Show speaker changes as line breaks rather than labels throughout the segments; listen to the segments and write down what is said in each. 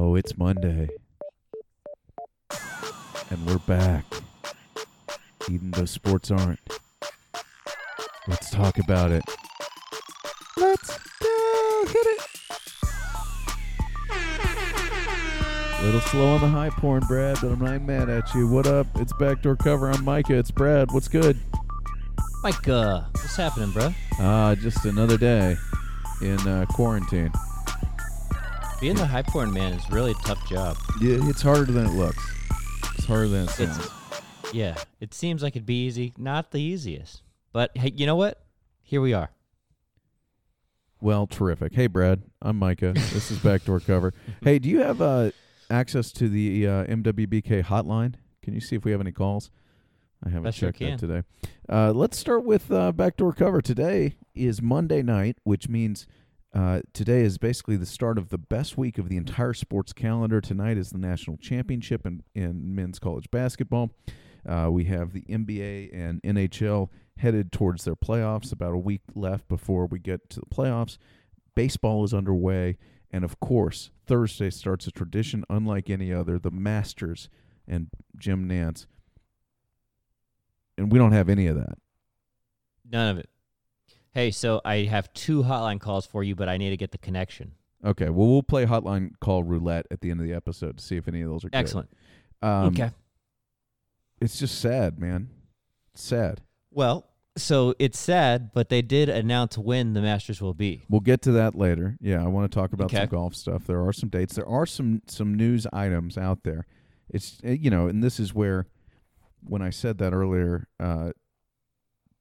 Oh, it's Monday. And we're back. Even though sports aren't. Let's talk about it. Let's go. Hit it. Little slow on the high porn, Brad, but I'm not mad at you. What up? It's backdoor cover. I'm Micah. It's Brad. What's good?
Mike, uh, what's happening, bro?
Ah, just another day in uh, quarantine.
Being the high porn man is really a tough job.
Yeah, it's harder than it looks. It's harder than it sounds.
It's yeah, it seems like it'd be easy, not the easiest. But hey, you know what? Here we are.
Well, terrific. Hey, Brad. I'm Micah. This is Backdoor Cover. Hey, do you have uh, access to the uh, MWBK hotline? Can you see if we have any calls? I haven't
I sure
checked that today. Uh, let's start with uh, Backdoor Cover. Today is Monday night, which means uh, today is basically the start of the best week of the entire sports calendar. Tonight is the national championship in, in men's college basketball. Uh, we have the NBA and NHL headed towards their playoffs. About a week left before we get to the playoffs. Baseball is underway. And of course, Thursday starts a tradition unlike any other the Masters and Jim Nantz. And we don't have any of that.
None of it. Hey, so I have two hotline calls for you, but I need to get the connection.
Okay, well, we'll play hotline call roulette at the end of the episode to see if any of those are good.
Excellent.
Um,
okay.
It's just sad, man. It's sad.
Well, so it's sad, but they did announce when the Masters will be.
We'll get to that later. Yeah, I want to talk about some golf stuff. There are some dates. There are some some news items out there. It's uh, you know, and this is where when I said that earlier uh,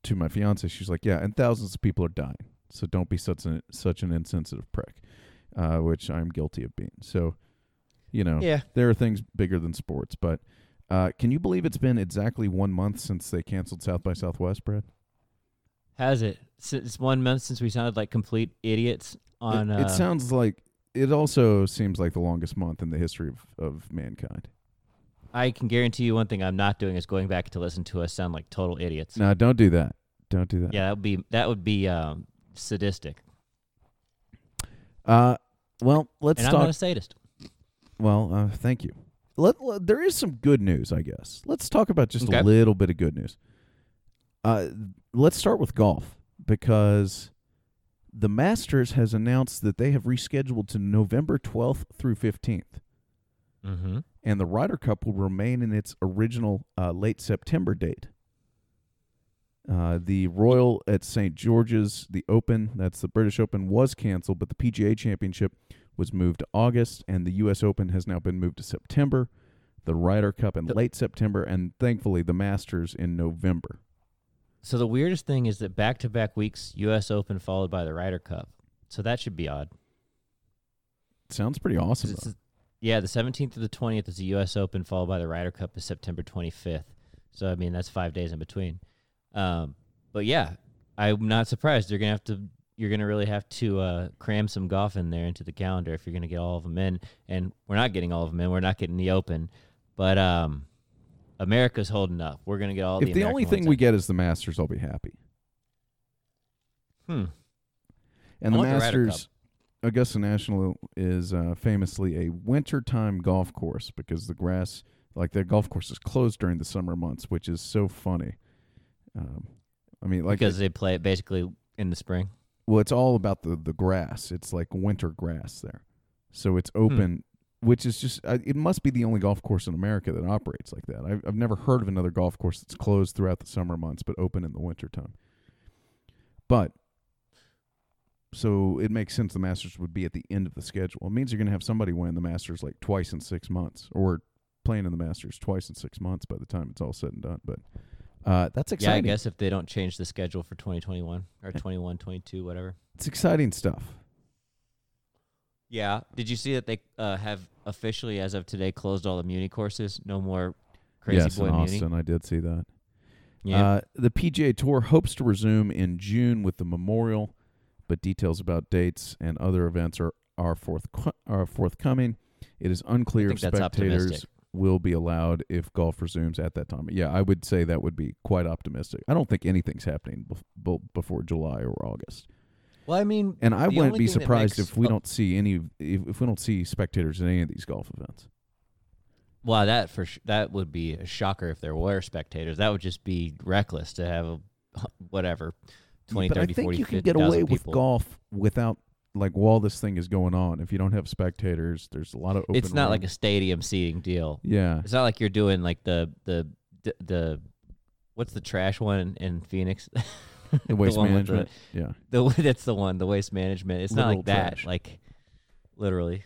to my fiance, she's like, "Yeah, and thousands of people are dying. So don't be such an such an insensitive prick," uh, which I'm guilty of being. So, you know,
Yeah.
there are things bigger than sports. But uh, can you believe it's been exactly one month since they canceled South by Southwest, Brad?
Has it? It's one month since we sounded like complete idiots on.
it,
uh,
it sounds like it also seems like the longest month in the history of, of mankind.
I can guarantee you one thing I'm not doing is going back to listen to us sound like total idiots.
No, don't do that. Don't do that.
Yeah, that would be that would be um, sadistic.
Uh, well, let's
and I'm
talk.
not a sadist.
well, uh, thank you. Let, let- there is some good news, I guess. Let's talk about just
Okay.
a little bit of good news. Uh, let's start with golf because the Masters has announced that they have rescheduled to November 12th through 15th.
Mm-hmm.
and the Ryder Cup will remain in its original uh, late September date. Uh, the Royal at St. George's, the Open, that's the British Open, was canceled, but the PGA Championship was moved to August, and the U.S. Open has now been moved to September. The Ryder Cup in late September, and thankfully the Masters in November.
So the weirdest thing is that back to back weeks, U.S. Open followed by the Ryder Cup. So that should be odd.
Sounds pretty awesome.
it's- yeah, the 17th to the 20th is the U.S. Open, followed by the Ryder Cup is September 25th. So I mean that's five days in between. Um, but yeah, I'm not surprised. You're gonna have to. You're gonna really have to uh, cram some golf in there into the calendar if you're gonna get all of them in. And we're not getting all of them in. We're not getting the Open, but um, America's holding up. We're gonna get all.
if
the,
the only thing we
in.
get is the Masters, I'll be happy.
hmm.
And
I
the
want the
Masters, Augusta National is uh, famously a wintertime golf course because the grass, like the golf course, is closed during the summer months, which is so funny. Um, I mean, like,
because they play it basically in the spring.
well, it's all about the the grass. It's like winter grass there, so
Hmm.
it's open. Which is just, uh, it must be the only golf course in America that operates like that. I've, I've never heard of another golf course that's closed throughout the summer months but open in the wintertime. But so it makes sense the Masters would be at the end of the schedule. It means you're going to have somebody win the Masters like twice in six months, or playing in the Masters twice in six months by the time it's all said and done. But uh, that's exciting.
Yeah, I guess if they don't change the schedule for 2021 or 21, 22, whatever.
It's exciting stuff.
Yeah. Did you see that they uh, have officially, as of today, closed all the Muni courses? No more Crazy
yes,
Boy
in
Muni.
Austin, I did see that.
Yeah.
Uh, the PGA Tour hopes to resume in June with the Memorial, but details about dates and other events are are, forth, are forthcoming. It is unclear if spectators. Will be allowed if golf resumes at that time. Yeah, I would say that would be quite optimistic. I don't think anything's happening bef- be- before July or August.
Well, I mean,
And I wouldn't be surprised
makes-
if we
oh,
don't see any if, if we don't see spectators at any of these golf events.
Well, that for sh- that would be a shocker if there were spectators. That would just be reckless to have a whatever 20,
but
30,
I think
40,
you can
50,000
get away with
people.
golf without like while this thing is going on. If you don't have spectators, there's a lot of open.
It's not like a stadium seating deal.
yeah.
It's not like you're doing like the the the, the what's the trash one in, Phoenix?
The waste
the-
management. yeah.
The that's the one, the waste management. It's not
Literal
like that. Like literally.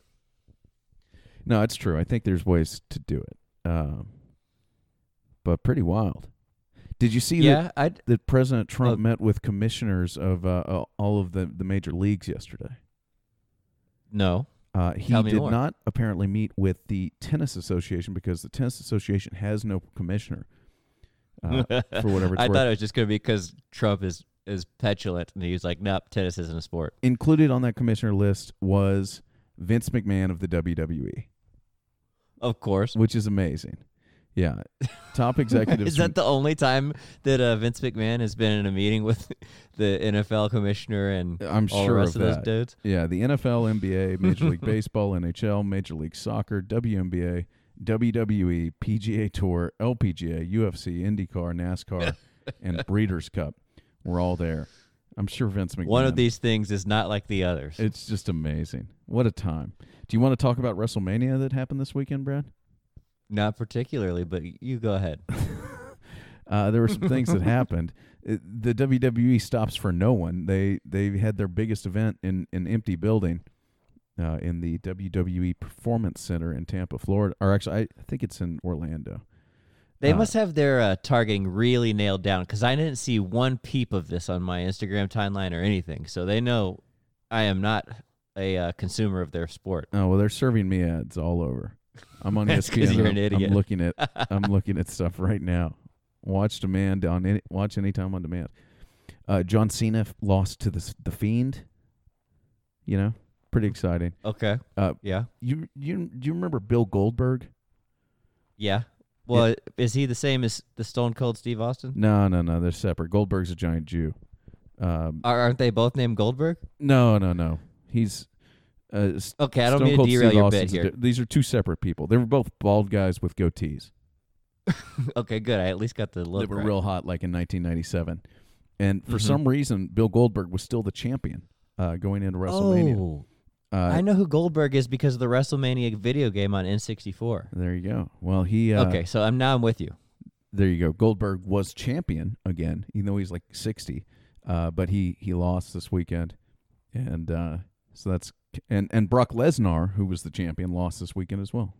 No, it's true. I think there's ways to do it. Um, but pretty wild. Did you see that,
Yeah, I
that President Trump
Oh.
met with commissioners of uh, uh, all of the, the major leagues yesterday?
no.
Uh, he did
more.
not apparently meet with the tennis association because the tennis association has no commissioner. Uh, for whatever
I
worth.
thought it was just going to be because Trump is is petulant and he's like, nope, tennis isn't a sport.
Included on that commissioner list was Vince McMahon of the WWE,
Of course.
which is amazing. Yeah, top executives.
Is that the only time that uh, Vince McMahon has been in a meeting with the NFL commissioner and
I'm
all
sure
the rest
of
of, those dudes?
Yeah, the NFL, NBA, Major League Baseball, NHL, Major League Soccer, WNBA, WWE, PGA Tour, LPGA, UFC, IndyCar, NASCAR, and Breeders' Cup. We're all there. I'm sure Vince McMahon.
One of these things is not like the others.
It's just amazing. What a time. Do you want to talk about WrestleMania that happened this weekend, Brad?
Not particularly, but you go ahead.
Uh, there were some things that happened. It, the WWE stops for no one. They they had their biggest event in an empty building uh, in the WWE Performance Center in Tampa, Florida. Or actually, I, I think it's in Orlando.
They
Uh,
must have their uh, targeting really nailed down because I didn't see one peep of this on my Instagram timeline or anything. So they know I am not a uh, consumer of their sport.
Oh well, they're serving me ads all over. I'm on
That's
ESPN.
you're
I'm,
an idiot.
I'm looking at I'm looking at stuff right now. Watch demand on any watch anytime on demand. Uh, John Cena f- lost to the the Fiend. You know, pretty exciting.
Okay.
Uh,
Yeah.
You you do you remember Bill Goldberg?
Yeah. Well, is he the same as the Stone Cold Steve Austin?
No, no, no. They're separate. Goldberg's a giant Jew. Um,
aren't they both named Goldberg?
no, no, no. He's uh,
Okay, I don't
Stone
mean to derail
Steve
your
Austin's
bit here.
these are two separate people. They were both bald guys with goatees.
okay, good. I at least got the look.
they were
right.
real hot, like in 1997. And for
Mhm.
some reason, Bill Goldberg was still the champion uh, going into WrestleMania.
Oh,
uh,
I know who Goldberg is because of the WrestleMania video game on N64.
There you go. Well, he. Uh,
okay, so I'm now I'm with you.
There you go. Goldberg was champion again, even though he's like 60. Uh, but he he lost this weekend, and uh, so that's and and Brock Lesnar, who was the champion, lost this weekend as well.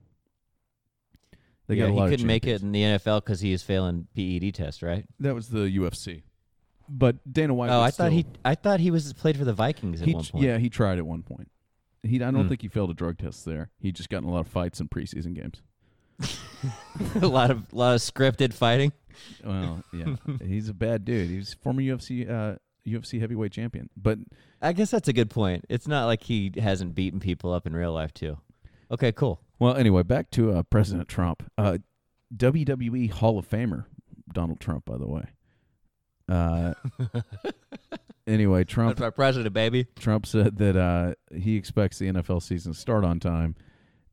They
yeah,
got a
he
lot of
couldn't make it in the NFL because he is failing PED test, right?
That was the UFC. But Dana White.
oh,
was
I thought he I thought he was played for the Vikings at
he
one point.
Yeah, he tried at one point. He I don't
Hmm.
think he failed a drug test there. He just got in a lot of fights in preseason games.
a lot of lot of scripted fighting.
Well, yeah, he's a bad dude. He's former UFC uh, UFC heavyweight champion. But
I guess that's a good point. It's not like he hasn't beaten people up in real life too. Okay, cool.
well, anyway, back to uh, President Trump. Uh, WWE Hall of Famer Donald Trump, by the way. Uh, anyway, Trump
That's our president, baby.
Trump said that uh, he expects the NFL season to start on time,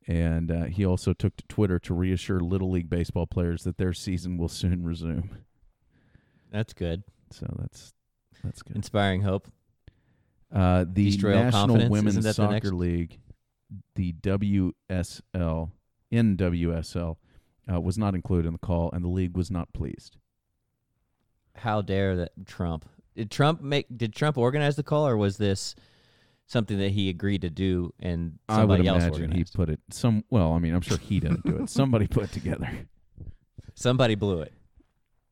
and uh, he also took to Twitter to reassure Little League baseball players that their season will soon resume.
That's good.
So that's that's good.
Inspiring hope.
Uh, the
Destroy all
National
confidence,
Women's
isn't that the
Soccer
next-
League, the WSL, NWSL, uh, was not included in the call, and the league was not pleased.
How dare that Trump? Did Trump make? Did Trump organize the call, or was this something that he agreed to do and
I would
somebody else
imagine he
organized?
put it some. Well, I mean, I'm sure he didn't do it. Somebody put it together.
Somebody blew it.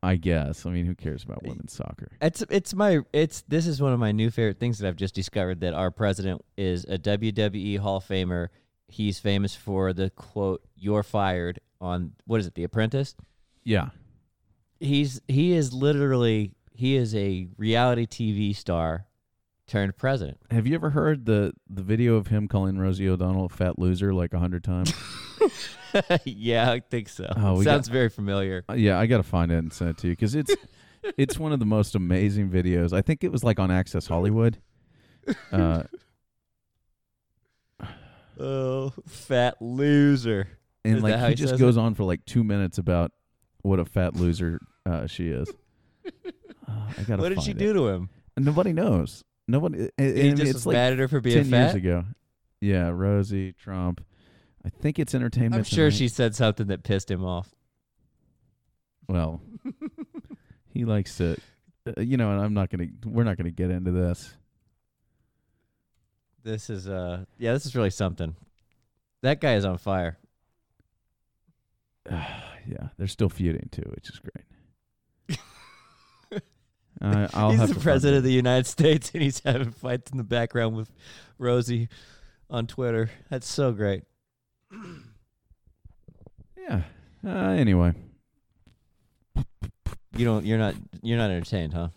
I guess. I mean, who cares about women's soccer?
It's it's my it's this is one of my new favorite things that I've just discovered that our president is a WWE Hall of Famer. He's famous for the quote "You're fired" on what is it, The Apprentice?
Yeah.
He's he is literally he is a reality TV star turned president.
Have you ever heard the the video of him calling Rosie O'Donnell a fat loser like a hundred times?
yeah, I think so.
Oh,
Sounds very familiar.
Uh, yeah, I got to find it and send it to you because it's it's one of the most amazing videos. I think it was like on Access Hollywood, Uh,
Oh, fat loser.
and
Is
like he
he
just goes on for like two minutes about what a fat loser uh, she is. Uh, I gotta
What did she do
it.
to him?
And nobody knows. Nobody. I- I
He
mean,
just
it's
was
like
mad at her for being
ten
fat.
years ago. Yeah, Rosie Trump. I think it's entertainment.
I'm sure
Tonight.
she said something that pissed him off.
Well, he likes to, uh, you know. And I'm not gonna. We're not gonna get into this.
This is uh yeah, this is really something. That guy is on fire.
yeah, they're still feuding too, which is great. I I'll
he's
have
the president of the United States and he's having fights in the background with Rosie on Twitter. That's so great.
Yeah. Uh, anyway,
You don't you're not you're not entertained, huh?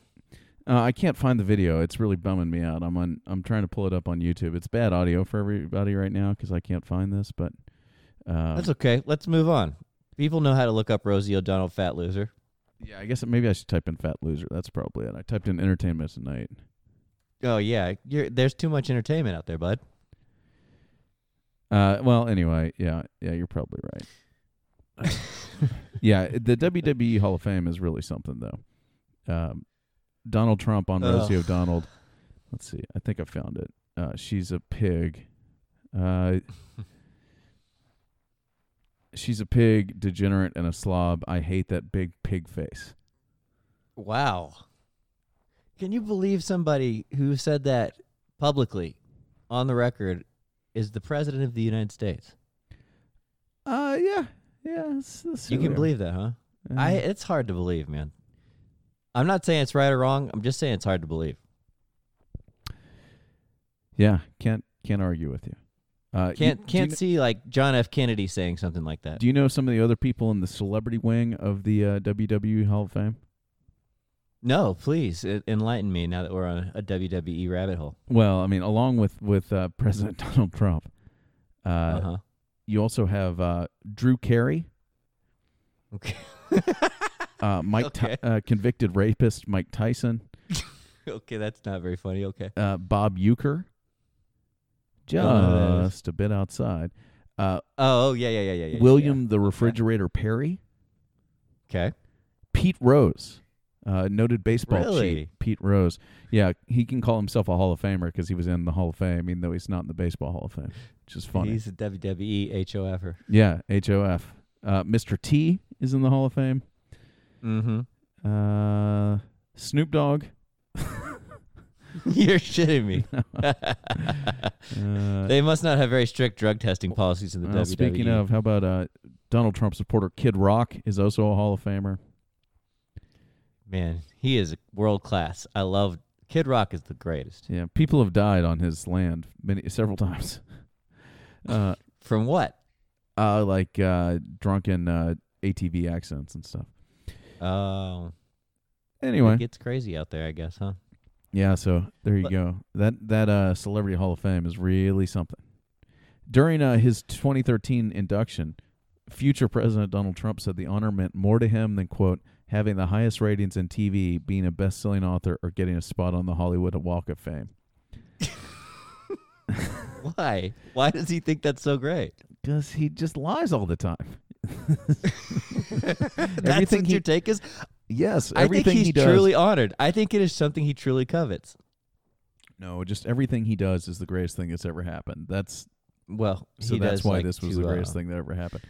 uh, I can't find the video. It's really bumming me out. I'm on. I'm trying to pull it up on YouTube. It's bad audio for everybody right now because I can't find this. But uh,
That's okay. Let's move on. People know how to look up Rosie O'Donnell fat loser.
yeah, I guess maybe I should type in "fat loser." That's probably it. I typed in "entertainment tonight."
Oh yeah, you're, there's too much entertainment out there, bud.
Uh, well, anyway, yeah, yeah, you're probably right. yeah, the WWE Hall of Fame is really something, though. Um, Donald Trump on Rosie
Ugh.
O'Donnell. Let's see. I think I found it. Uh, she's a pig. Uh, she's a pig, degenerate, and a slob. I hate that big pig face.
Wow. Can you believe somebody who said that publicly on the record is the president of the United States?
Uh, yeah, yeah. That's, that's
You can believe that, huh?
Uh,
I it's hard to believe, man. I'm not saying it's right or wrong. I'm just saying it's hard to believe.
yeah, can't can't argue with you. Uh,
Can't
you
can't see like John F. Kennedy saying something like that.
Do you know some of the other people in the celebrity wing of the uh, WWE Hall of Fame?
No, please enlighten me now that we're on a WWE rabbit hole.
Well, I mean, along with with uh, President Donald Trump, uh,
Uh huh.
you also have uh, Drew Carey,
Okay.
uh, Mike,
Okay.
uh, convicted rapist Mike Tyson,
okay, that's not very funny. Okay.
uh, Bob Uecker,
Don't know who that is.
just a bit outside, uh,
Oh, oh yeah, yeah, yeah, yeah. yeah,
William the Refrigerator Perry,
Okay.
Pete Rose, uh, noted baseball
Really?
chief Pete Rose. Yeah, he can call himself a Hall of Famer because he was in the Hall of Fame, even though he's not in the Baseball Hall of Fame, which is funny.
He's a WWE HOFer.
Yeah, HOF. Uh, Mr. T is in the Hall of Fame.
Mm-hmm.
Uh, Snoop Dogg.
You're shitting me.
Uh,
they must not have very strict drug testing policies in the
well,
WWE.
speaking of, how about uh, Donald Trump supporter Kid Rock is also a Hall of Famer.
Man, he is world class. I love Kid Rock is the greatest.
Yeah, people have died on his land many several times. Uh,
From what?
uh, like uh, drunken uh, ATV accidents and stuff.
Oh,
Anyway,
it gets crazy out there, I guess, huh?
Yeah, so there you
But-
go. That that uh celebrity hall of fame is really something. During uh, his 2013 induction, future President Donald Trump said the honor meant more to him than quote having the highest ratings in TV, being a best-selling author, or getting a spot on the Hollywood Walk of Fame.
Why? Why does he think that's so great?
Because he just lies all the time.
That's
Everything
what
he-
your take is.
Yes,
I think he's
he does.
truly honored. I think it is something he truly covets.
no, just everything he does is the greatest thing that's ever happened. That's
Well,
so that's why
like
this was
to,
the greatest
uh,
thing that ever happened.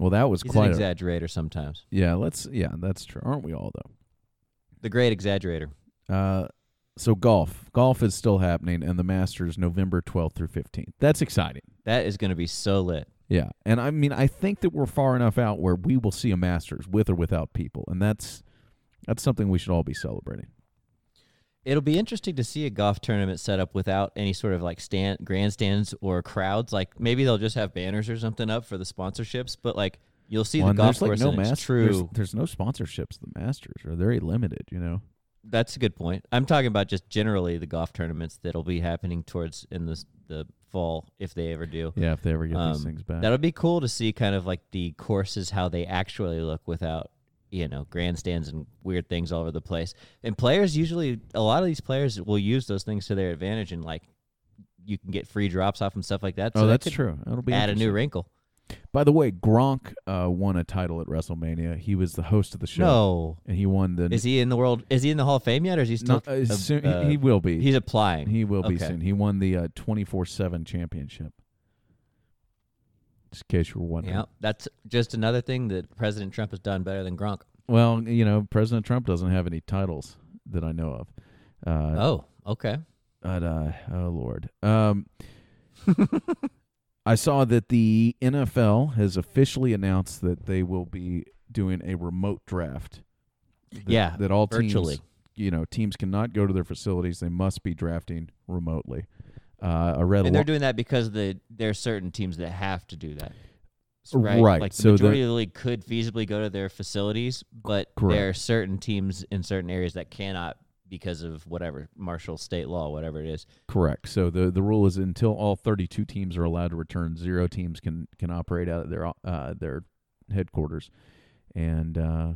Well, that was
He's
quite
an
a,
exaggerator sometimes.
Yeah, let's. Yeah, that's true. Aren't we all though?
The great exaggerator.
Uh, so golf, golf is still happening, and the Masters November twelfth through fifteenth. That's exciting.
That is going to be so lit.
Yeah, and I mean, I think that we're far enough out where we will see a Masters with or without people, and that's that's something we should all be celebrating.
It'll be interesting to see a golf tournament set up without any sort of like stand grandstands or crowds. Like maybe they'll just have banners or something up for the sponsorships, but like you'll see
Well,
the golf course
like no
it's true.
There's, there's no sponsorships. The Masters are very limited. You know.
That's a good point. I'm talking about just generally the golf tournaments that'll be happening towards in the the fall if they ever do.
Yeah, if they ever get these
Um,
things back.
That'll be cool to see kind of like the courses how they actually look without you know grandstands and weird things all over the place. And players usually, a lot of these players will use those things to their advantage, and like you can get free drops off and stuff like that. So
oh, that's
could
true. it'll be
Add a new wrinkle.
By the way, Gronk uh, won a title at WrestleMania. He was the host of the show,
No,
and he won the.
is he in the world? Is he in the Hall of Fame yet, or is he still?
not, uh,
uh,
soon,
uh,
he, he will be.
he's applying.
He will be
Okay.
soon. He won the uh, twenty four seven championship. Just in case you were wondering.
Yeah, that's just another thing that President Trump has done better than Gronk.
Well, you know, President Trump doesn't have any titles that I know of. Uh,
oh, okay.
But uh, oh lord. Um, I saw that the NFL has officially announced that they will be doing a remote draft. That,
Yeah,
that all teams,
virtually.
you know, teams cannot go to their facilities; they must be drafting remotely. Uh, a
And they're
lo-
doing that because the there are certain teams that have to do that.
Right,
Right. Like the
so the-
majority of the league could feasibly go to their facilities, but
Correct.
there are certain teams in certain areas that cannot because of whatever martial state law, whatever it is.
correct. So the the rule is until all thirty two teams are allowed to return, zero teams can can operate out of their uh, their headquarters, and uh,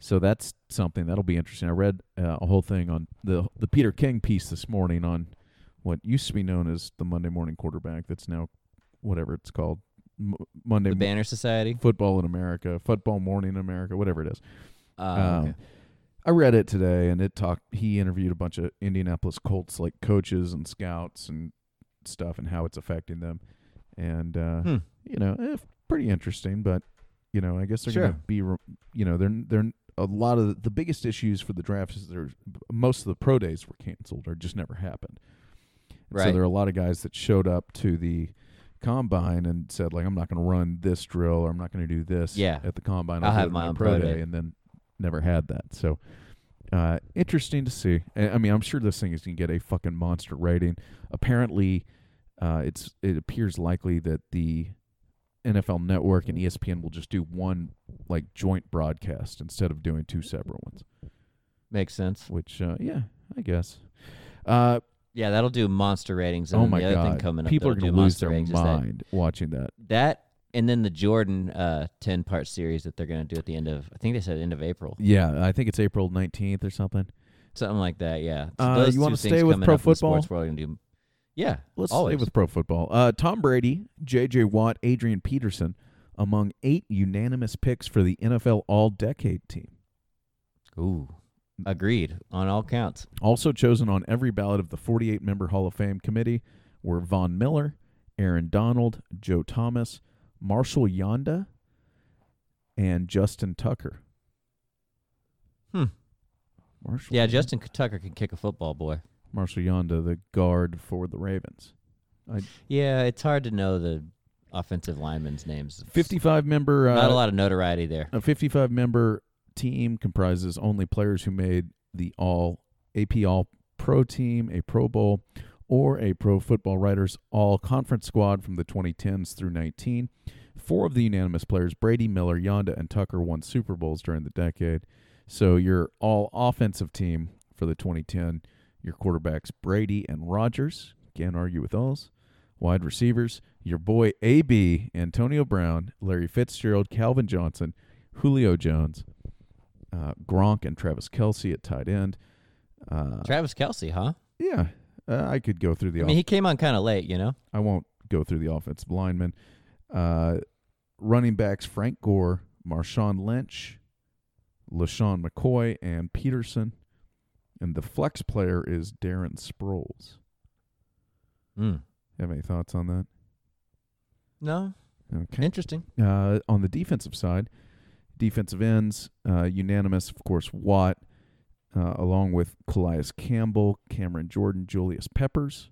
so that's something that'll be interesting. I read uh, a whole thing on the the Peter King piece this morning on what used to be known as the Monday Morning Quarterback. That's now whatever it's called, M- Monday
The
Mo-
Banner Society.
Football in America, Football Morning in America, whatever it is.
Uh,
Um,
okay.
I read it today, and it talked. He interviewed a bunch of Indianapolis Colts like coaches and scouts and stuff, and how it's affecting them. And uh,
Hmm.
you know, eh, pretty interesting. But you know, I guess they're
Sure.
gonna be. re- You know, they're they're a lot of the, the biggest issues for the draft is there's most of the pro days were canceled or just never happened. And So there are a lot of guys that showed up to the combine and said like, I'm not going to run this drill or I'm not going to do this
Yeah.
at the combine.
I'll
do
have my own pro day.
and then never had that. So uh, interesting to see. I I mean, I'm sure this thing is going to get a fucking monster rating. Apparently, uh, it's it appears likely that the NFL Network and ESPN will just do one like joint broadcast instead of doing two separate ones.
Makes sense.
Which, uh, yeah, I guess. Uh,
Yeah, that'll do monster ratings. And
oh my
the other
god,
thing coming up,
people are going to lose their
is that-
mind watching that.
That and then the Jordan uh, ten part series that they're going to do at the end of I think they said end of April,
Yeah, I think it's April 19th or something.
something like that. Yeah.
Uh, you wanna stay with pro
up in the
football?
Sports world gonna do, yeah,
Let's
always.
stay with pro football. Uh, Tom Brady, J.J. Watt, Adrian Peterson, among eight unanimous picks for the NFL All-Decade team.
Ooh, agreed on all counts.
Also chosen on every ballot of the 48-member Hall of Fame committee were Von Miller, Aaron Donald, Joe Thomas, Marshal Yanda, and Justin Tucker.
Hmm.
Marshall.
Yeah, Justin Tucker can kick a football, boy.
Marshal Yanda, the guard for the Ravens.
Yeah, it's hard to know the offensive linemen's names. It's
55 member. Uh,
Not a lot of notoriety there.
A 55 member team comprises only players who made the All AP All Pro team, a Pro Bowl, or a Pro Football Writers All Conference squad from the 2010s through 19. Four of the unanimous players, Brady, Miller, Yanda, and Tucker, won Super Bowls during the decade. So your all offensive team for the 2010, your quarterbacks Brady and Rodgers. Can't argue with those. Wide receivers, your boy AB, Antonio Brown, Larry Fitzgerald, Calvin Johnson, Julio Jones, uh, Gronk, and Travis Kelce at tight end. Uh,
Travis Kelce, huh?
yeah, uh, I could go through the.
I mean, he came on kind of late, you know.
I won't go through the offensive linemen. Uh, running backs Frank Gore, Marshawn Lynch, LeSean McCoy, and Peterson. And the flex player is Darren Sproles.
Mm.
Have any thoughts on that?
No,
Okay.
interesting.
Uh, on the defensive side, defensive ends, uh, unanimous, of course, Watt, uh, along with Calais Campbell, Cameron Jordan, Julius Peppers.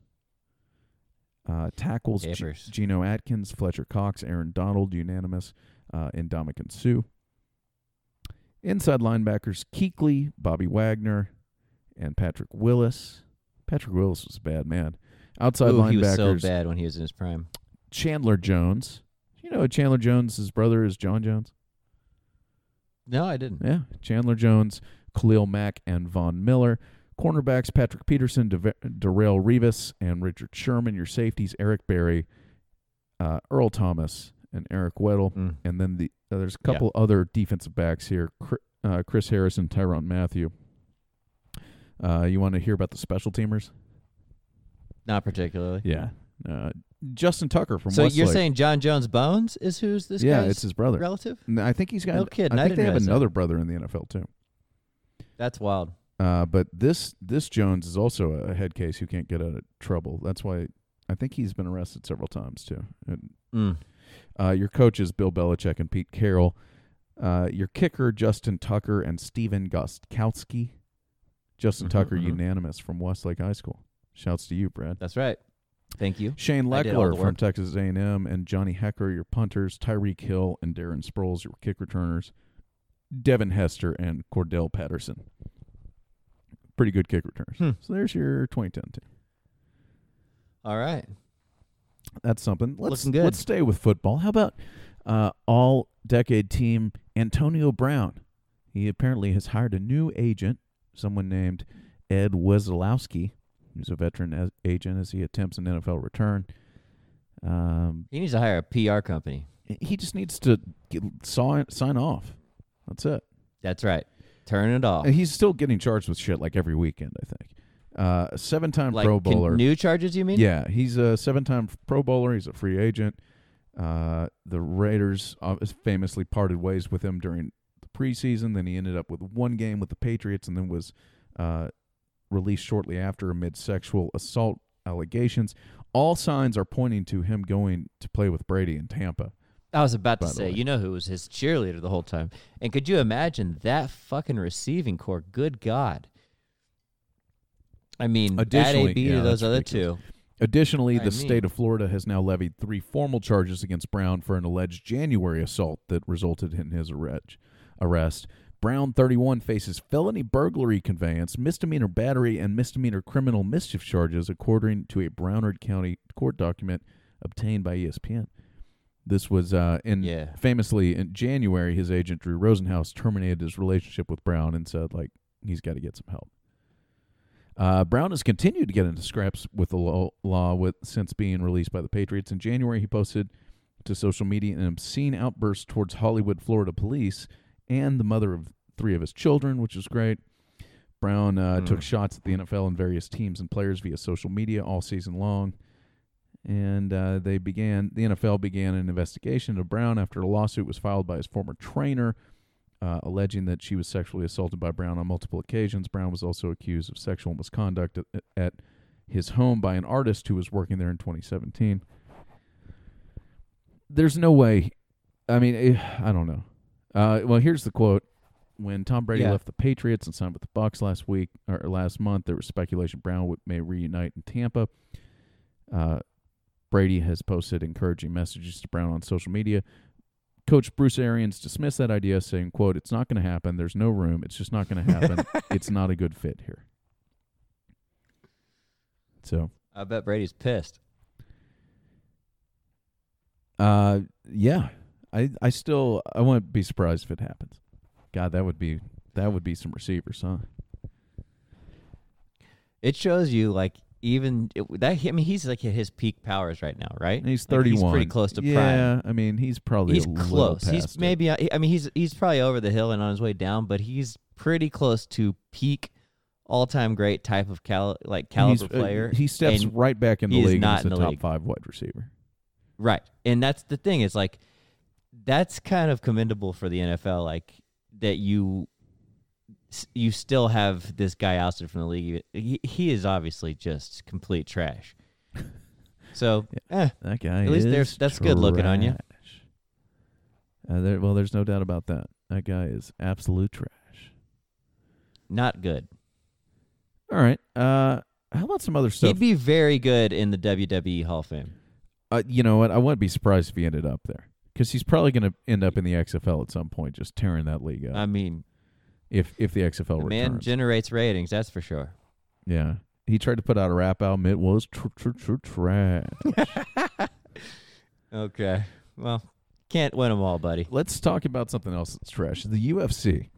Uh, tackles, G-. Geno Atkins, Fletcher Cox, Aaron Donald, unanimous, uh, and Ndamukong Suh. Inside linebackers, Kuechly, Bobby Wagner, and Patrick Willis. Patrick Willis was a bad man. Outside
Ooh,
linebackers,
he was so bad when he was in his prime.
Chandler Jones. You know Chandler Jones, his brother is Jon Jones.
No, I didn't.
Yeah, Chandler Jones, Khalil Mack, and Von Miller. Cornerbacks Patrick Peterson, Dave- Darrelle Revis, and Richard Sherman. Your safeties Eric Berry, uh, Earl Thomas, and Eric Weddle,
Mm.
and then the uh, there's a
Yeah.
couple other defensive backs here: uh, Chris Harris and Tyrann Mathieu. Uh, you want to hear about the special teamers?
Not particularly.
Yeah. Justin Tucker from
So you're saying Jon Jones Bones is who's this
guy?
yeah,
it's his brother.
relative?
I think he's got.
No kidding,
I
I
think they have
realize that.
another brother in the NFL too.
That's wild.
Uh, but this this Jones is also a head case who can't get out of trouble. That's why I think he's been arrested several times too. And,
Mm.
uh, your coaches Bill Belichick and Pete Carroll. Uh, your kicker Justin Tucker and Stephen Gostkowski. Justin
Mhm,
Tucker
mhm.
unanimous from Westlake High School. Shouts to you, Brad.
That's right. Thank you.
Shane
I did all Lechler
from. Texas A&M and Johnny Hekker, your punters. Tyreek Hill and Darren Sproles, your kick returners. Devin Hester and Cordarrelle Patterson. Pretty good kick returners.
Hmm.
So there's your 2010 team.
All right.
That's something. Let's
Looking good.
let's stay with football. How about uh, all decade team Antonio Brown? He apparently has hired a new agent, someone named Ed Wasielewski, who's a veteran as agent as he attempts an NFL return. Um,
He needs to hire a PR company.
he just needs to get, sign sign off. That's it.
That's right. Turn it off.
And he's still getting charged with shit like every weekend. I think. Uh, seven-time
like
Pro Bowler.
new charges, you mean?
Yeah, he's a seven-time Pro Bowler. He's a free agent. Uh, the Raiders famously parted ways with him during the preseason. Then he ended up with one game with the Patriots, and then was uh, released shortly after amid sexual assault allegations. All signs are pointing to him going to play with Brady in Tampa.
I was about to say, you know who was his cheerleader the whole time. And could you imagine that fucking receiving core? Good God. I mean, add
Additionally-
AB
yeah,
to those other
ridiculous.
two.
Additionally,
I
the state of Florida has now levied three formal charges against Brown for an alleged January assault that resulted in his arrest. Brown, 31, faces felony burglary conveyance, misdemeanor battery, and misdemeanor criminal mischief charges, according to a Broward County court document obtained by ESPN. This was uh, in
Yeah.
famously in January. His agent Drew Rosenhaus terminated his relationship with Brown and said, like, he's got to get some help. Uh, Brown has continued to get into scraps with the law, law with since being released by the Patriots. In January, he posted to social media an obscene outburst towards Hollywood, Florida police and the mother of three of his children, which was great. Brown uh,
Mm.
took shots at the NFL and various teams and players via social media all season long. And uh, they began the NFL began an investigation of Brown after a lawsuit was filed by his former trainer, uh, alleging that she was sexually assaulted by Brown on multiple occasions. Brown was also accused of sexual misconduct at, at his home by an artist who was working there in 2017. There's no way. I mean, eh, I don't know. Uh, well, here's the quote. When Tom Brady
Yeah.
left the Patriots and signed with the Bucs last week or last month, there was speculation Brown may reunite in Tampa. Uh, Brady has posted encouraging messages to Brown on social media. Coach Bruce Arians dismissed that idea, saying, "quote It's not going to happen. There's no room. It's just not going to happen. it's not a good fit here." So,
I bet Brady's pissed.
uh, yeah, I I still I wouldn't be surprised if it happens. God, that would be that would be some receivers, huh?
It shows you, like, even it, that. I mean, he's like at his peak powers right now, right?
And he's
Like,
31.
he's pretty close to prime.
yeah, I mean, he's probably
He's
a
close. He's
past it.
maybe. uh, I mean, he's he's probably over the hill and on his way down, but he's pretty close to peak, all-time great type of cal like caliber
He's, uh,
player.
he steps
and
right back in the league
not
as
in
a
the
top
league.
five wide receiver.
Right. And that's the thing is like that's kind of commendable for the NFL like that you you still have this guy ousted from the league. He, he is obviously just complete trash. So, eh,
That guy
At least
is
there's- that's good looking on
you. Uh, there, well, there's no doubt about that. That guy is absolute trash.
not good.
All right. Uh, how about some other stuff?
He'd be very good in the WWE Hall of Fame.
uh, you know what? I wouldn't be surprised if he ended up there because he's probably going to end up in the XFL at some point, just tearing that league up.
I mean,
if if the XFL
the man
returns,
generates ratings, that's for sure.
yeah. He tried to put out a rap album. It was tr- tr- tr- trash.
Okay. Well, can't win them all, buddy.
Let's talk about something else that's trash. The UFC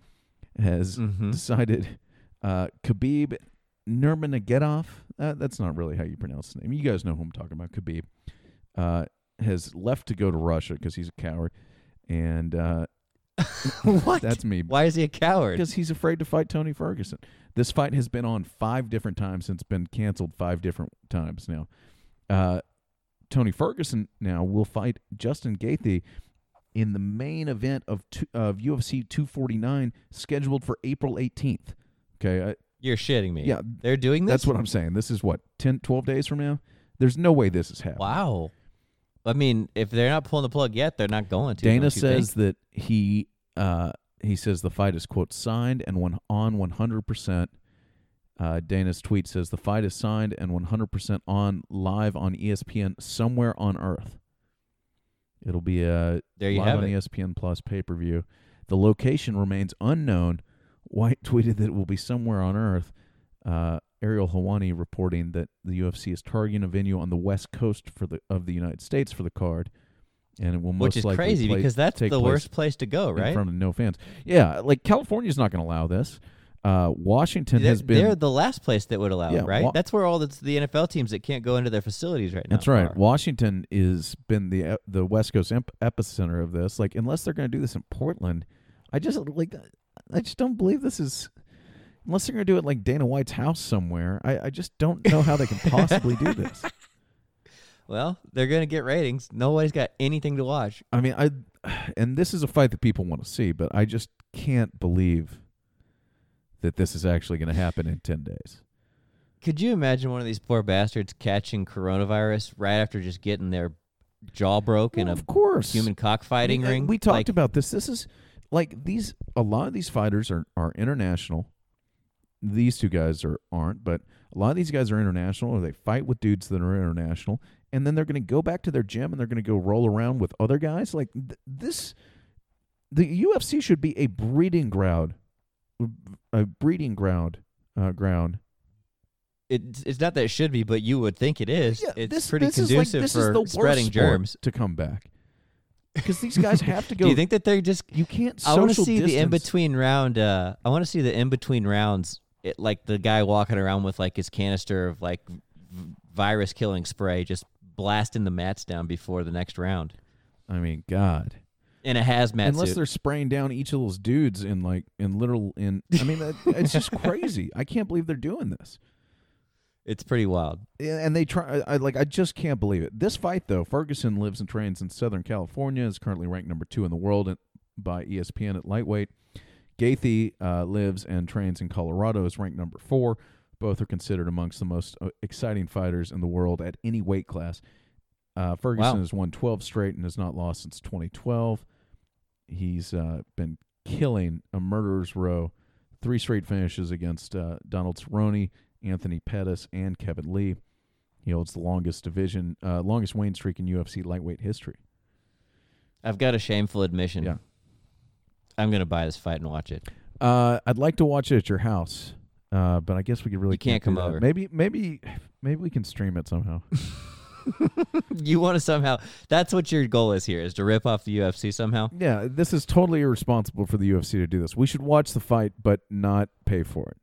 has
Mhm.
decided uh, Khabib Nurmagomedov. Uh, that's not really how you pronounce his name. You guys know who I'm talking about. Khabib. Uh, has left to go to Russia because he's a coward, and uh,
what?
that's me
Why is he a coward?
because he's afraid to fight Tony Ferguson. This fight has been on five different times and it's been canceled five different times now. Uh, Tony Ferguson now will fight Justin Gaethje in the main event of two, of UFC 249 scheduled for April 18th. Okay, I,
You're shitting me.
yeah,
They're doing this?
that's what I'm saying. This is what 10 12 days from now. There's no way this is happening.
Wow. I mean, if they're not pulling the plug yet, they're not going to.
Dana
don't you
says
think?
that he uh, he says the fight is quote signed and one on 100 percent. Uh, Dana's tweet says the fight is signed and 100 percent on live on ESPN somewhere on Earth. It'll be a
There you
live
have
on
it.
ESPN Plus pay per view. The location remains unknown. White tweeted that it will be somewhere on Earth. Uh, Ariel Helwani reporting that the UFC is targeting a venue on the west coast for the of the United States for the card, and it will most
Which is
likely
crazy
play-
because that's the worst place to go,
in
right?
front of no fans. Yeah, like California's not going to allow this. Uh, Washington
They're,
has been.
they're the last place that would allow
Yeah,
it, right?
Wa-
that's where all the, the NFL teams that can't go into their facilities right now.
that's right.
are.
Washington is been the the West Coast ep- epicenter of this. Like, unless they're going to do this in Portland, I just like I just don't believe this is. Unless they're going to do it like Dana White's house somewhere, I, I just don't know how they can possibly do this.
Well, they're going to get ratings. Nobody's got anything to watch.
I mean, I and this is a fight that people want to see, but I just can't believe that this is actually going to happen in ten days.
Could you imagine one of these poor bastards catching coronavirus right after just getting their jaw broke in a
of course,
human cockfighting
I mean, uh,
ring?
We talked
Like,
about this. This is like these. A lot of these fighters are are international. These two guys are aren't, but a lot of these guys are international, or they fight with dudes that are international, and then they're going to go back to their gym and they're going to go roll around with other guys. Like th- this, the UFC should be a breeding ground, a breeding ground, uh, ground.
It's, it's not that it should be, but you would think it is.
Yeah,
it's
this,
pretty
this is like-
conducive
this
for
is the worst
spreading germs.
to come back because these guys have to go.
Do you think that they're just
you can't?
I want to see the in between round. Uh, I want to see the in between rounds. It, like the guy walking around with like his canister of like v- virus killing spray, just blasting the mats down before the next round
I mean, God.
in a hazmat
Unless
suit.
they're spraying down each of those dudes in like in literal in. I mean, that, it's just crazy. I can't believe they're doing this.
It's pretty wild.
Yeah, And they try. I like. I just can't believe it. This fight, though, Ferguson lives and trains in Southern California. Is currently ranked number two in the world at, by ESPN at lightweight. Gaethje uh, lives and trains in Colorado. Is ranked number four. Both are considered amongst the most uh, exciting fighters in the world at any weight class. Uh, Ferguson
Wow.
has won 12 straight and has not lost since 2012. He's uh, been killing a murderer's row. Three straight finishes against uh, Donald Cerrone, Anthony Pettis, and Kevin Lee. He holds the longest division, uh, longest win streak in UFC lightweight history.
I've got a shameful admission.
Yeah.
I'm gonna buy this fight and watch it.
Uh, I'd like to watch it at your house, uh, but I guess we could really
You can't
do
come
that.
over.
Maybe, maybe, maybe we can stream it somehow.
you want to somehow? That's what your goal is here: is to rip off the UFC somehow.
yeah, this is totally irresponsible for the UFC to do this. We should watch the fight, but not pay for it.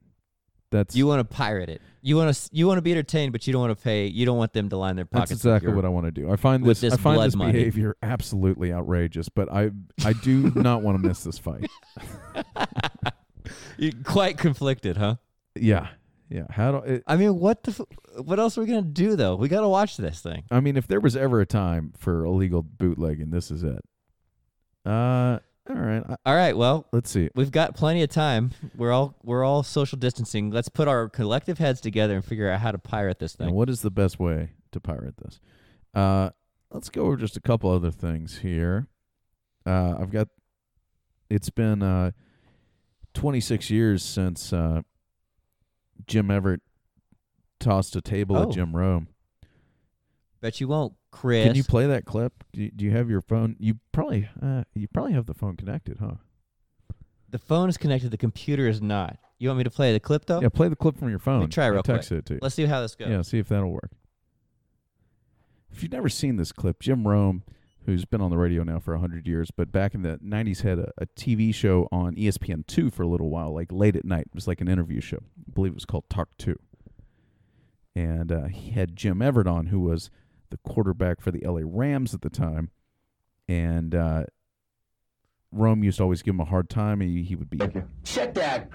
That's
You want to pirate it. You want to. You want to be entertained, but you don't want to pay. You don't want them to line their pockets.
That's exactly
your-
what I want to do. I find this,
this
I find this
money.
behavior absolutely outrageous, but I I do not want to miss this fight.
You're quite conflicted, huh?
Yeah, yeah. How do it,
I mean, what the? F- what else are we gonna do though? We got to watch this thing.
I mean, if there was ever a time for illegal bootlegging, this is it. Uh, all right. I,
All right. Well,
let's see.
we've got plenty of time. We're all we're all social distancing. Let's put our collective heads together and figure out how to pirate this
Now,
thing.
what is the best way to pirate this? Uh, let's go over just a couple other things here. Uh, I've got. It's been uh, 26 years since uh, Jim Everett tossed a table
Oh.
at Jim Rome.
Bet you won't, Chris.
Can you play that clip? Do you, do you have your phone? You probably uh, you probably have the phone connected, huh?
the phone is connected. The computer is not. You want me to play the clip though?
Yeah, play the clip from your phone.
try real quick.
texted it to you.
Let's see how this goes.
Yeah, see if that'll work. If you've never seen this clip, Jim Rome, who's been on the radio now for 100 years, but back in the 90s had a, a TV show on E ESPN2 for a little while, like late at night. It was like an interview show. I believe it was called Talk 2. And uh, he had Jim Everett on, who was the quarterback for the LA Rams at the time, and uh, Rome used to always give him a hard time. He, he would be
Thank you.
Check that.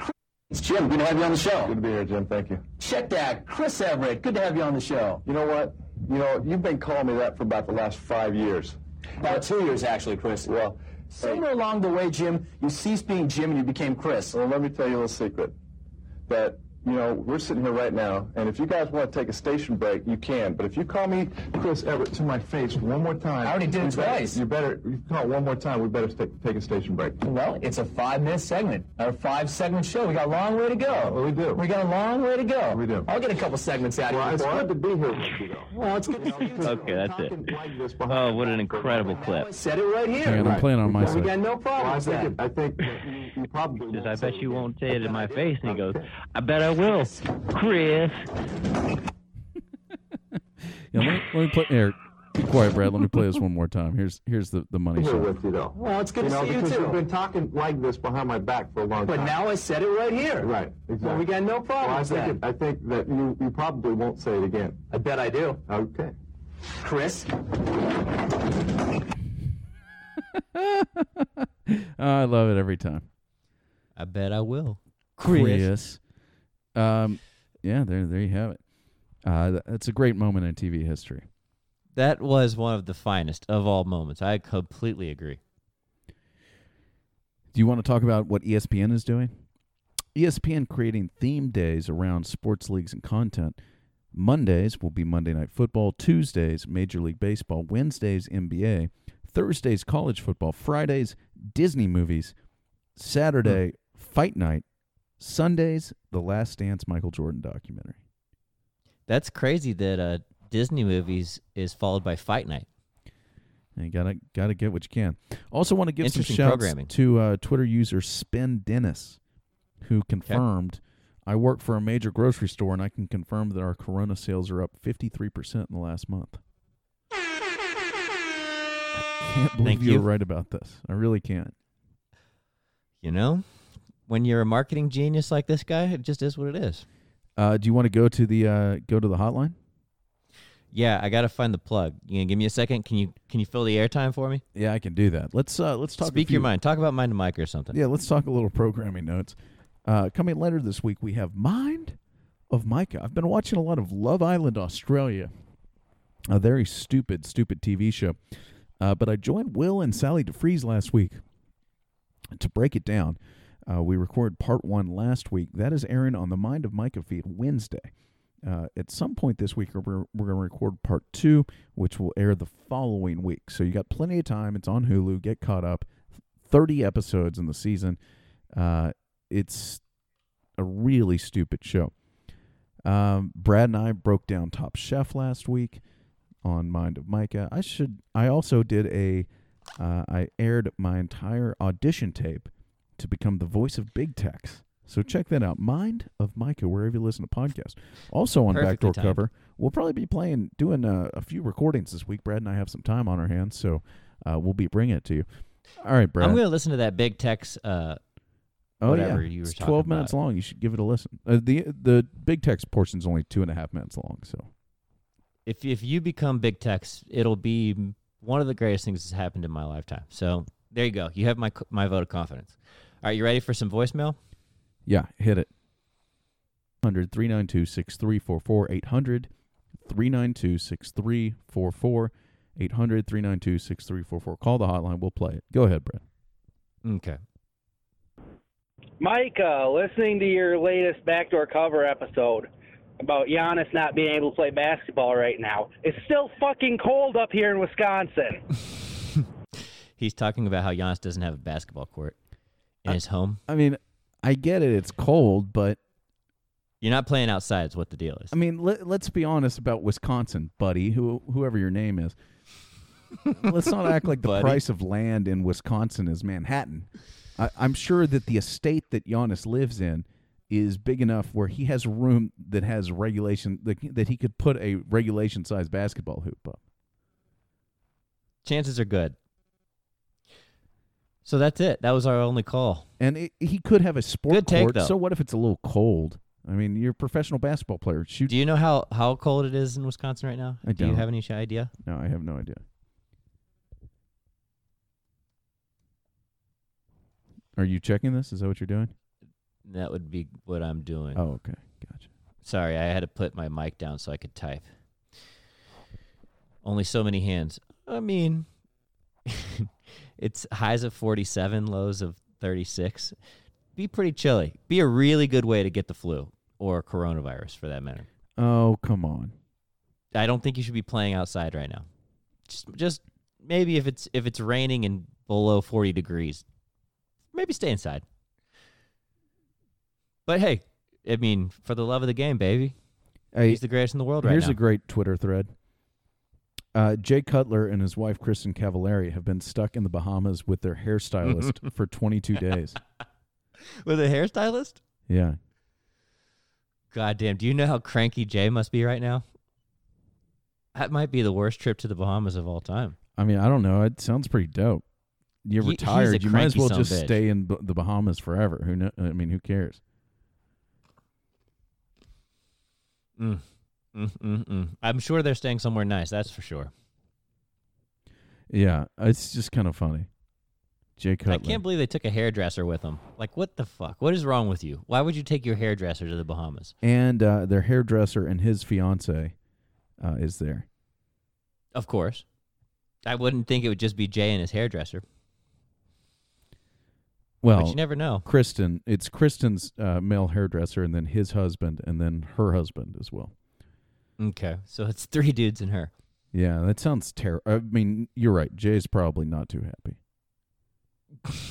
It's Jim. Good to have you on the show.
Good to be here, Jim. Thank you.
Check that. Chris Everett. Good to have you on the show.
You know what? You know, you've been calling me that for about the last five years.
About two years, actually, Chris.
Well,
Somewhere along the way, Jim, you ceased being Jim and you became Chris.
well, let me tell you a little secret. That, you know, we're sitting here right now, and if you guys want to take a station break, you can. But if you call me Chris Everett to my face one more time,
I already did it
you better-
twice.
You better, you call it one more time, we better take, take a station break.
Well, it's a five-minute segment, or five-segment show. We got a long way to go.
Well, we do.
We got a long way to go.
We do.
I'll get a couple segments out of you.
Well,
you
it's
for
good to be here with you, though.
Well, it's good to see you.
Okay, that's it.
Like this
Oh, what an
back for a
incredible
long
clip.
I said it right here.
Hang on, I'm playing on my
We
side.
got no
Well,
problem
I
with
think,
that.
it, I think that you, you probably
Says,
won't
I bet you won't say it in my face. And he goes, I bet I will. Chris.
Yeah, let, me, let me play. Here, be quiet, Brad. Let me play this one more time. Here's here's the the money
here with you, though.
Well, it's good
you
to
know,
see you too.
you've been talking like this behind my back for a long
But
time.
But now I said it right here.
right, exactly.
Well, we got no problem
Well, I think
that.
it, I think that you, you probably won't say it again.
I bet I do.
Okay.
Chris,
Oh, I love it every time.
I bet I will.
Chris. Um, yeah, there there you have it. Uh, th- that's a great moment in TV history.
That was one of the finest of all moments. I completely agree.
Do you want to talk about what ESPN is doing? ESPN creating theme days around sports leagues and content. Mondays will be Monday Night Football, Tuesdays, Major League Baseball, Wednesdays, NBA, Thursdays, college football, Fridays, Disney movies, Saturday, Fight Night, Sundays, The Last Dance Michael Jordan documentary.
That's crazy that uh, Disney movies is followed by Fight Night.
And you gotta gotta get what you can. Also, want to give some shouts to uh, Twitter user Spin Dennis, who confirmed. I work for a major grocery store, and I can confirm that our Corona sales are up fifty three percent in the last month. I can't believe
Thank
you
you.
right about this. I really can't.
You know, when you're a marketing genius like this guy, it just is what it is.
Uh, do you want to go to the uh, go to the hotline?
Yeah, I gotta find the plug. You gonna give me a second? Can you can you fill the airtime for me?
Yeah, I can do that. Let's uh, let's talk.
Speak
few-
your mind. Talk about mind to Mike or something.
Yeah, let's talk a little programming notes. Uh, coming later this week, we have Mind of Micah. I've been watching a lot of Love Island Australia, a very stupid, stupid TV show. Uh, but I joined Will and Sally DeFries last week to break it down. Uh, we recorded part one last week. That is airing on the Mind of Micah feed Wednesday. Uh, at some point this week, we're, we're going to record part two, which will air the following week. So you got plenty of time. It's on Hulu. Get caught up. 30 episodes in the season. Uh, it's a really stupid show. Um, Brad and I broke down Top Chef last week on Mind of Micah. I should. I also did a. Uh, I aired my entire audition tape to become the voice of Big Tex. So check that out. Mind of Micah, wherever you listen to podcasts. Also on
Perfectly
Backdoor
timed.
Cover, we'll probably be playing, doing uh, a few recordings this week. Brad and I have some time on our hands, so uh, we'll be bringing it to you. All right, Brad.
I'm gonna listen to that Big Tex. Uh,
Oh
whatever
yeah,
you were
it's twelve minutes
about.
long. You should give it a listen. Uh, the the Big Tex portion is only two and a half minutes long. So
if if you become Big Tex, it'll be one of the greatest things that's happened in my lifetime. So there you go. You have my my vote of confidence. All right, you ready for some voicemail?
yeah, hit it. 800 392 6344 800 392 6344 800 392 6344. Call the hotline. We'll play it. Go ahead, Brad.
Okay.
Mike, uh, listening to your latest backdoor cover episode about Giannis not being able to play basketball right now, it's still fucking cold up here in Wisconsin.
He's talking about how Giannis doesn't have a basketball court in
Uh,
his home.
I mean, I get it. It's cold, but
You're not playing outside. Is what the deal is.
I mean, let, let's be honest about Wisconsin, buddy, who whoever your name is. let's not act like the
Buddy.
price of land in Wisconsin is Manhattan. I, I'm sure that the estate that Giannis lives in is big enough where he has room that has regulation that, that he could put a regulation size basketball hoop up.
Chances are good. So that's it. That was our only call.
And it, he could have a sport
Good take,
court.
though.
So what if it's a little cold? I mean, you're a professional basketball player. Shoot.
Do you know how how cold it is in Wisconsin right now?
I
Do you
don't.
have any idea?
no, I have no idea. Are you checking this? Is that what you're doing?
That would be what I'm doing.
Oh, okay. Gotcha.
Sorry, I had to put my mic down so I could type. Only so many hands. I mean, it's highs of 47, lows of 36. Be pretty chilly. Be a really good way to get the flu or coronavirus for that matter.
Oh, come on.
I don't think you should be playing outside right now. Just just maybe if it's if it's raining and below 40 degrees, maybe stay inside. But hey, I mean, for the love of the game, baby.
Hey,
He's the greatest in the world right
here's
now.
a great Twitter thread. Uh, Jay Cutler and his wife Kristin Cavallari have been stuck in the Bahamas with their hairstylist for 22 days.
With a hairstylist?
Yeah.
God damn. Do you know how cranky Jay must be right now? That might be the worst trip to the Bahamas of all time.
I mean, I don't know. It sounds pretty dope. You're
He-
retired. You might as well just
bitch.
stay in B- the Bahamas forever. Who know? I mean, who cares?
Mm. Mm, mm, mm. I'm sure they're staying somewhere nice. That's for sure.
Yeah, it's just kind of funny. Jay Cutler.
I can't believe they took a hairdresser with them. Like, what the fuck? What is wrong with you? Why would you take your hairdresser to the Bahamas?
and uh, their hairdresser and his fiance uh, is there.
Of course. I wouldn't think it would just be Jay and his hairdresser,
Well,
but you never know.
Kristin. It's Kristin's uh, male hairdresser, and then his husband, and then her husband as well.
Okay, so it's three dudes and her.
Yeah, that sounds terrible. I mean, you're right. Jay's probably not too happy.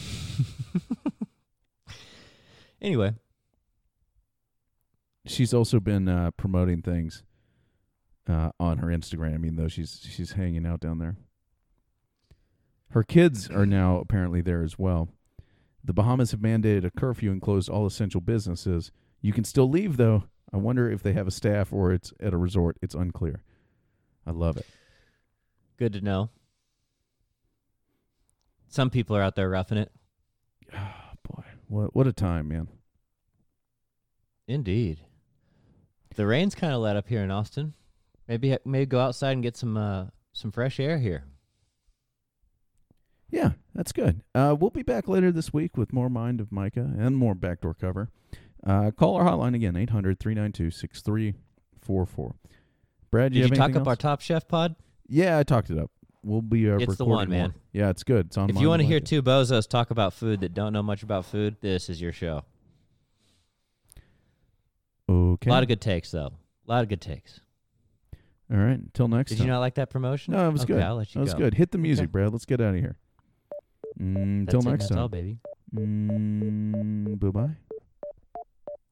Anyway,
She's also been uh, promoting things uh, on her Instagram, even though she's she's hanging out down there. Her kids are now apparently there as well. The Bahamas have mandated a curfew and closed all essential businesses. You can still leave though. I wonder if they have a staff or it's at a resort. It's unclear. I love it.
good to know. Some people are out there roughing it.
Oh, boy, what what a time, man.
Indeed. The rain's kind of let up here in Austin. Maybe maybe go outside and get some uh, some fresh air here.
Yeah, that's good. Uh, we'll be back later this week with more Mind of Micah and more Backdoor Cover. Uh, call our hotline again, 800 392 6344. Brad, do
Did
you
you, talk up our? Top Chef pod?
Yeah, I talked it up. We'll be uh,
It's the one,
more.
man.
Yeah, it's good. It's on
If you want to hear two bozos talk about food that don't know much about food, this is your show.
Okay.
A lot of good takes, though. A lot of good takes.
All right. Until next
Did
time.
you not like that promotion?
no, it was
okay,
good.
I'll let you
that was
go.
good. Hit the music,
Okay.
Brad. Let's get out of here. Mm, Until next
that's all,
time.
baby.
Mm, bye bye.